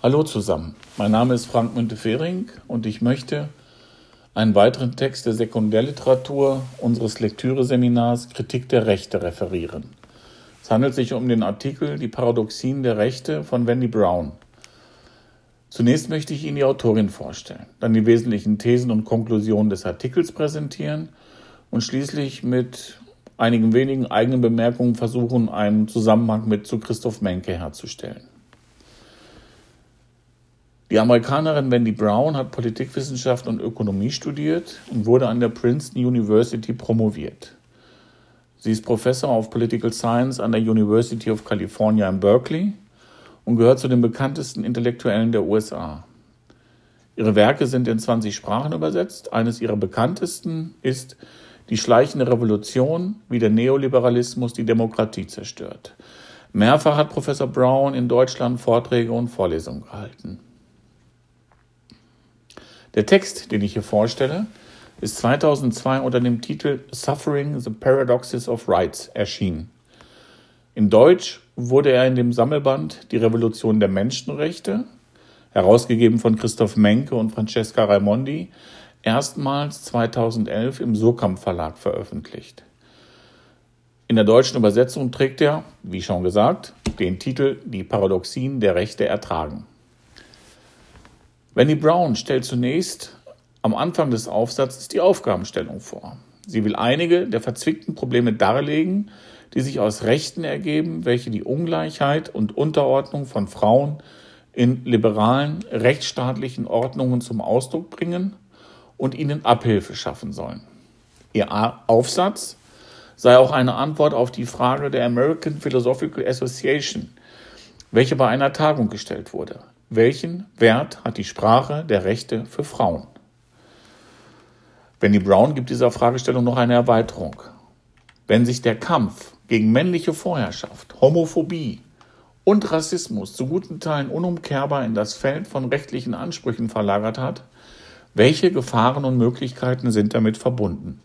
Hallo zusammen, mein Name ist Frank Müntefering und ich möchte einen weiteren Text der Sekundärliteratur unseres Lektüreseminars Kritik der Rechte referieren. Es handelt sich um den Artikel Die Paradoxien der Rechte von Wendy Brown. Zunächst möchte ich Ihnen die Autorin vorstellen, dann die wesentlichen Thesen und Konklusionen des Artikels präsentieren und schließlich mit einigen wenigen eigenen Bemerkungen versuchen, einen Zusammenhang mit zu Christoph Menke herzustellen. Die Amerikanerin Wendy Brown hat Politikwissenschaft und Ökonomie studiert und wurde an der Princeton University promoviert. Sie ist Professor of Political Science an der University of California in Berkeley und gehört zu den bekanntesten Intellektuellen der USA. Ihre Werke sind in 20 Sprachen übersetzt. Eines ihrer bekanntesten ist Die schleichende Revolution, wie der Neoliberalismus die Demokratie zerstört. Mehrfach hat Professor Brown in Deutschland Vorträge und Vorlesungen gehalten. Der Text, den ich hier vorstelle, ist 2002 unter dem Titel Suffering the Paradoxes of Rights erschienen. In Deutsch wurde er in dem Sammelband Die Revolution der Menschenrechte, herausgegeben von Christoph Menke und Francesca Raimondi, erstmals 2011 im Surkamp Verlag veröffentlicht. In der deutschen Übersetzung trägt er, wie schon gesagt, den Titel Die Paradoxien der Rechte ertragen. Wendy Brown stellt zunächst am Anfang des Aufsatzes die Aufgabenstellung vor. Sie will einige der verzwickten Probleme darlegen, die sich aus Rechten ergeben, welche die Ungleichheit und Unterordnung von Frauen in liberalen, rechtsstaatlichen Ordnungen zum Ausdruck bringen und ihnen Abhilfe schaffen sollen. Ihr Aufsatz sei auch eine Antwort auf die Frage der American Philosophical Association, welche bei einer Tagung gestellt wurde. Welchen Wert hat die Sprache der Rechte für Frauen? Benny Brown gibt dieser Fragestellung noch eine Erweiterung. Wenn sich der Kampf gegen männliche Vorherrschaft, Homophobie und Rassismus zu guten Teilen unumkehrbar in das Feld von rechtlichen Ansprüchen verlagert hat, welche Gefahren und Möglichkeiten sind damit verbunden?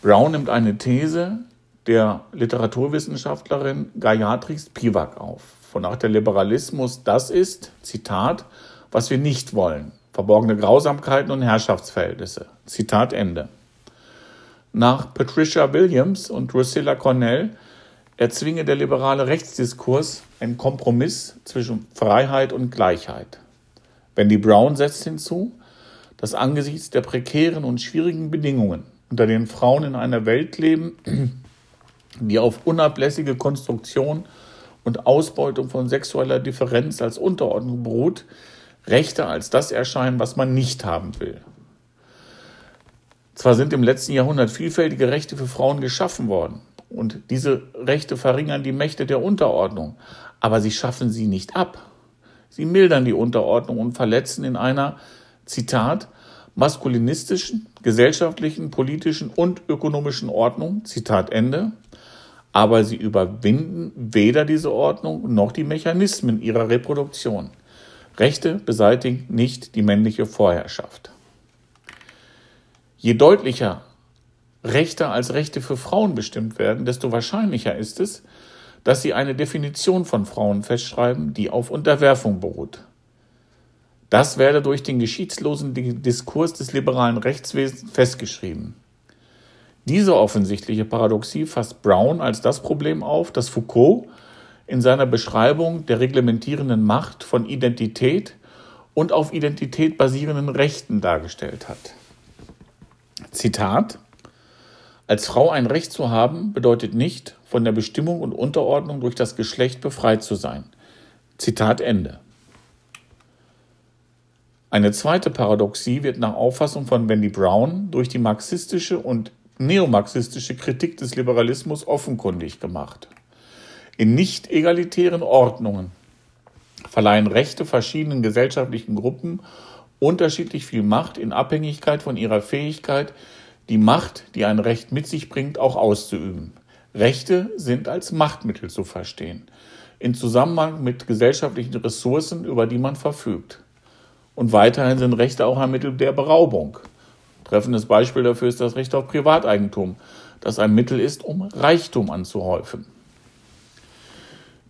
Brown nimmt eine These der Literaturwissenschaftlerin Gayatri Spivak auf wonach der Liberalismus das ist, Zitat, was wir nicht wollen, verborgene Grausamkeiten und Herrschaftsverhältnisse. Zitat Ende. Nach Patricia Williams und Drusilla Cornell erzwinge der liberale Rechtsdiskurs einen Kompromiss zwischen Freiheit und Gleichheit. Wendy Brown setzt hinzu, dass angesichts der prekären und schwierigen Bedingungen, unter denen Frauen in einer Welt leben, die auf unablässige Konstruktion und Ausbeutung von sexueller Differenz als Unterordnung beruht, Rechte als das erscheinen, was man nicht haben will. Zwar sind im letzten Jahrhundert vielfältige Rechte für Frauen geschaffen worden und diese Rechte verringern die Mächte der Unterordnung, aber sie schaffen sie nicht ab. Sie mildern die Unterordnung und verletzen in einer, Zitat, maskulinistischen, gesellschaftlichen, politischen und ökonomischen Ordnung, Zitat Ende, aber sie überwinden weder diese Ordnung noch die Mechanismen ihrer Reproduktion. Rechte beseitigen nicht die männliche Vorherrschaft. Je deutlicher Rechte als Rechte für Frauen bestimmt werden, desto wahrscheinlicher ist es, dass sie eine Definition von Frauen festschreiben, die auf Unterwerfung beruht. Das werde durch den geschiedslosen Diskurs des liberalen Rechtswesens festgeschrieben. Diese offensichtliche Paradoxie fasst Brown als das Problem auf, das Foucault in seiner Beschreibung der reglementierenden Macht von Identität und auf Identität basierenden Rechten dargestellt hat. Zitat Als Frau ein Recht zu haben, bedeutet nicht, von der Bestimmung und Unterordnung durch das Geschlecht befreit zu sein. Zitat Ende. Eine zweite Paradoxie wird nach Auffassung von Wendy Brown durch die marxistische und neomarxistische Kritik des Liberalismus offenkundig gemacht. In nicht egalitären Ordnungen verleihen Rechte verschiedenen gesellschaftlichen Gruppen unterschiedlich viel Macht in Abhängigkeit von ihrer Fähigkeit, die Macht, die ein Recht mit sich bringt, auch auszuüben. Rechte sind als Machtmittel zu verstehen, in Zusammenhang mit gesellschaftlichen Ressourcen, über die man verfügt. Und weiterhin sind Rechte auch ein Mittel der Beraubung. Treffendes Beispiel dafür ist das Recht auf Privateigentum, das ein Mittel ist, um Reichtum anzuhäufen.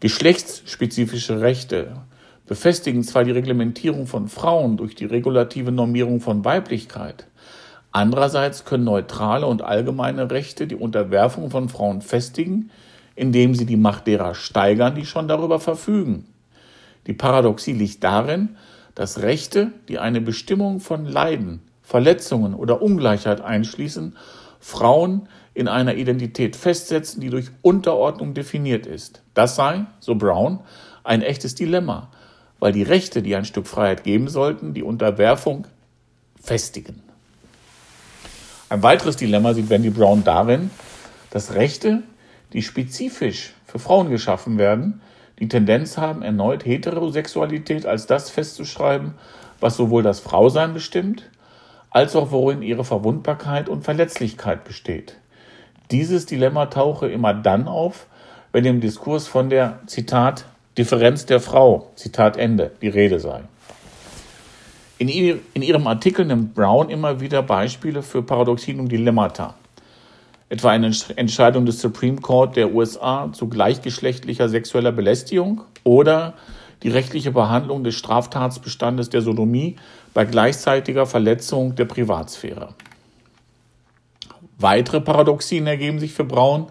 Geschlechtsspezifische Rechte befestigen zwar die Reglementierung von Frauen durch die regulative Normierung von Weiblichkeit, andererseits können neutrale und allgemeine Rechte die Unterwerfung von Frauen festigen, indem sie die Macht derer steigern, die schon darüber verfügen. Die Paradoxie liegt darin, dass Rechte, die eine Bestimmung von Leiden, Verletzungen oder Ungleichheit einschließen, Frauen in einer Identität festsetzen, die durch Unterordnung definiert ist. Das sei, so Brown, ein echtes Dilemma, weil die Rechte, die ein Stück Freiheit geben sollten, die Unterwerfung festigen. Ein weiteres Dilemma sieht Wendy Brown darin, dass Rechte, die spezifisch für Frauen geschaffen werden, die Tendenz haben, erneut Heterosexualität als das festzuschreiben, was sowohl das Frausein bestimmt, als auch worin ihre Verwundbarkeit und Verletzlichkeit besteht. Dieses Dilemma tauche immer dann auf, wenn im Diskurs von der, Zitat, Differenz der Frau, Zitat Ende, die Rede sei. In, ihrem Artikel nimmt Brown immer wieder Beispiele für Paradoxien und Dilemmata. Etwa eine Entscheidung des Supreme Court der USA zu gleichgeschlechtlicher sexueller Belästigung oder die rechtliche Behandlung des Straftatsbestandes der Sodomie bei gleichzeitiger Verletzung der Privatsphäre. Weitere Paradoxien ergeben sich für Braun,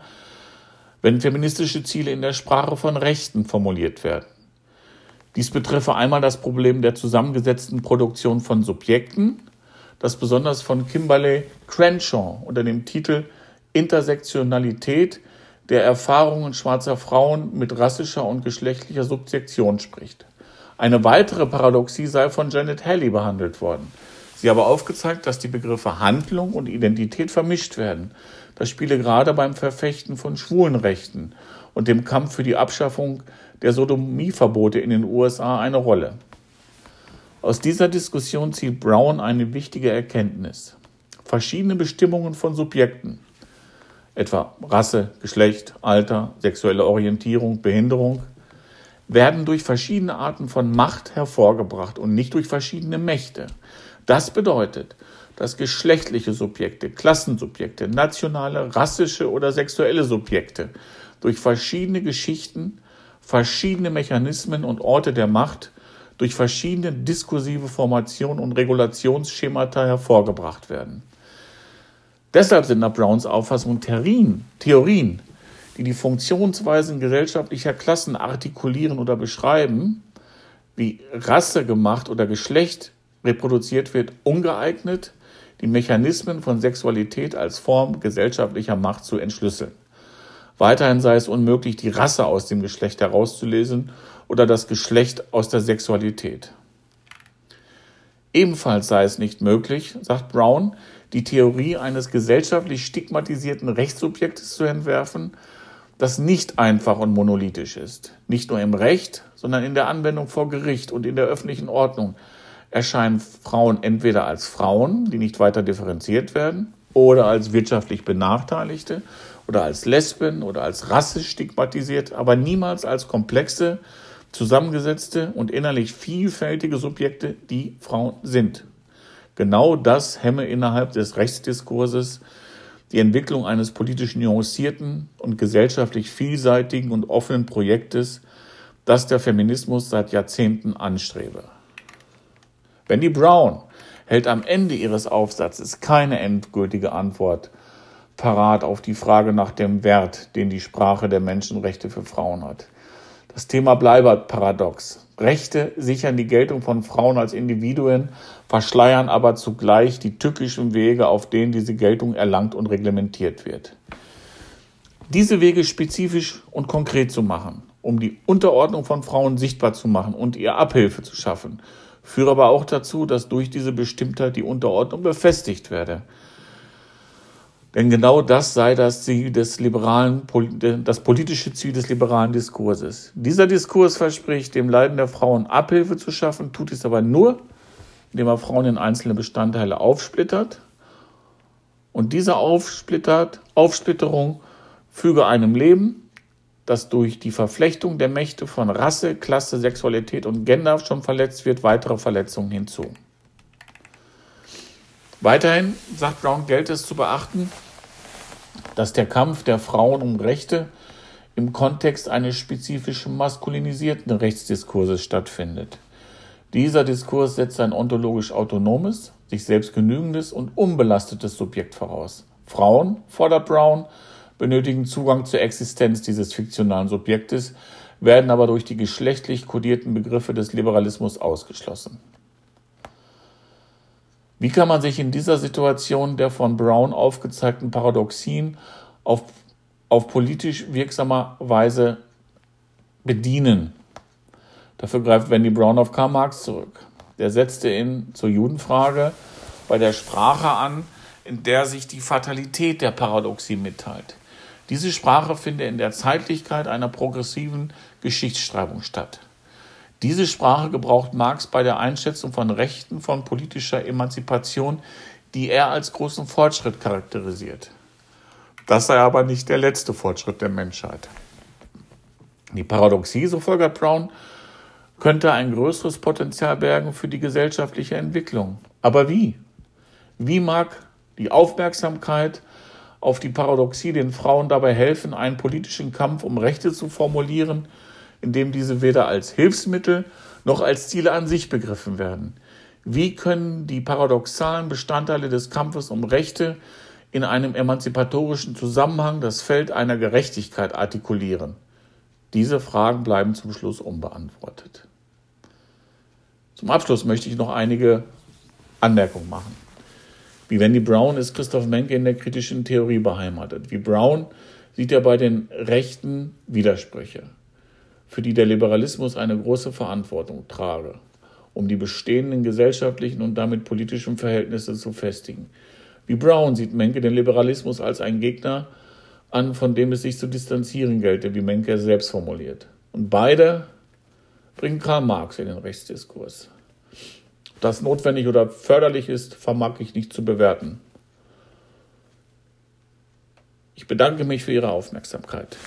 wenn feministische Ziele in der Sprache von Rechten formuliert werden. Dies betreffe einmal das Problem der zusammengesetzten Produktion von Subjekten, das besonders von Kimberley Crenshaw unter dem Titel Intersektionalität der Erfahrungen schwarzer Frauen mit rassischer und geschlechtlicher Subjektion spricht. Eine weitere Paradoxie sei von Janet Halley behandelt worden. Sie habe aufgezeigt, dass die Begriffe Handlung und Identität vermischt werden. Das spiele gerade beim Verfechten von Schwulenrechten und dem Kampf für die Abschaffung der Sodomieverbote in den USA eine Rolle. Aus dieser Diskussion zieht Brown eine wichtige Erkenntnis. Verschiedene Bestimmungen von Subjekten, etwa Rasse, Geschlecht, Alter, sexuelle Orientierung, Behinderung, werden durch verschiedene Arten von Macht hervorgebracht und nicht durch verschiedene Mächte. Das bedeutet, dass geschlechtliche Subjekte, Klassensubjekte, nationale, rassische oder sexuelle Subjekte durch verschiedene Geschichten, verschiedene Mechanismen und Orte der Macht, durch verschiedene diskursive Formationen und Regulationsschemata hervorgebracht werden. Deshalb sind nach Browns Auffassung Theorien, Theorien, die die Funktionsweisen gesellschaftlicher Klassen artikulieren oder beschreiben, wie Rasse gemacht oder Geschlecht reproduziert wird, ungeeignet, die Mechanismen von Sexualität als Form gesellschaftlicher Macht zu entschlüsseln. Weiterhin sei es unmöglich, die Rasse aus dem Geschlecht herauszulesen oder das Geschlecht aus der Sexualität. Ebenfalls sei es nicht möglich, sagt Brown, die Theorie eines gesellschaftlich stigmatisierten Rechtssubjektes zu entwerfen, das nicht einfach und monolithisch ist. Nicht nur im Recht, sondern in der Anwendung vor Gericht und in der öffentlichen Ordnung, erscheinen Frauen entweder als Frauen, die nicht weiter differenziert werden, oder als wirtschaftlich Benachteiligte oder als Lesben oder als rassisch stigmatisiert, aber niemals als komplexe, zusammengesetzte und innerlich vielfältige Subjekte, die Frauen sind. Genau das hemme innerhalb des Rechtsdiskurses die Entwicklung eines politisch nuancierten und gesellschaftlich vielseitigen und offenen Projektes, das der Feminismus seit Jahrzehnten anstrebe. Wendy Brown hält am Ende ihres Aufsatzes keine endgültige Antwort parat auf die Frage nach dem Wert, den die Sprache der Menschenrechte für Frauen hat. Das Thema bleibt paradox. Rechte sichern die Geltung von Frauen als Individuen, verschleiern aber zugleich die tückischen Wege, auf denen diese Geltung erlangt und reglementiert wird. Diese Wege spezifisch und konkret zu machen, um die Unterordnung von Frauen sichtbar zu machen und ihr Abhilfe zu schaffen, führe aber auch dazu, dass durch diese Bestimmtheit die Unterordnung befestigt werde. Denn genau das sei das Ziel des liberalen, das politische Ziel des liberalen Diskurses. Dieser Diskurs verspricht, dem Leiden der Frauen Abhilfe zu schaffen, tut es aber nur, indem er Frauen in einzelne Bestandteile aufsplittert. Und diese Aufsplitterung füge einem Leben, das durch die Verflechtung der Mächte von Rasse, Klasse, Sexualität und Gender schon verletzt wird, weitere Verletzungen hinzu. Weiterhin, sagt Brown, gilt es zu beachten, dass der Kampf der Frauen um Rechte im Kontext eines spezifischen maskulinisierten Rechtsdiskurses stattfindet. Dieser Diskurs setzt ein ontologisch autonomes, sich selbst genügendes und unbelastetes Subjekt voraus. Frauen, fordert Brown, benötigen Zugang zur Existenz dieses fiktionalen Subjektes, werden aber durch die geschlechtlich kodierten Begriffe des Liberalismus ausgeschlossen. Wie kann man sich in dieser Situation der von Brown aufgezeigten Paradoxien auf, auf politisch wirksamer Weise bedienen? Dafür greift Wendy Brown auf Karl Marx zurück. Der setzte ihn zur Judenfrage bei der Sprache an, in der sich die Fatalität der Paradoxie mitteilt. Diese Sprache finde in der Zeitlichkeit einer progressiven Geschichtsschreibung statt. Diese Sprache gebraucht Marx bei der Einschätzung von Rechten von politischer Emanzipation, die er als großen Fortschritt charakterisiert. Das sei aber nicht der letzte Fortschritt der Menschheit. Die Paradoxie, so folgert Brown, könnte ein größeres Potenzial bergen für die gesellschaftliche Entwicklung. Aber wie? Wie mag die Aufmerksamkeit auf die Paradoxie den Frauen dabei helfen, einen politischen Kampf um Rechte zu formulieren, indem diese weder als Hilfsmittel noch als Ziele an sich begriffen werden? Wie können die paradoxalen Bestandteile des Kampfes um Rechte in einem emanzipatorischen Zusammenhang das Feld einer Gerechtigkeit artikulieren? Diese Fragen bleiben zum Schluss unbeantwortet. Zum Abschluss möchte ich noch einige Anmerkungen machen. Wie Wendy Brown ist Christoph Menke in der kritischen Theorie beheimatet. Wie Brown sieht er bei den Rechten Widersprüche, für die der Liberalismus eine große Verantwortung trage, um die bestehenden gesellschaftlichen und damit politischen Verhältnisse zu festigen. Wie Brown sieht Menke den Liberalismus als einen Gegner an, von dem es sich zu distanzieren gelte, wie Menke selbst formuliert. Und beide bringt Karl Marx in den Rechtsdiskurs. Ob das notwendig oder förderlich ist, vermag ich nicht zu bewerten. Ich bedanke mich für Ihre Aufmerksamkeit.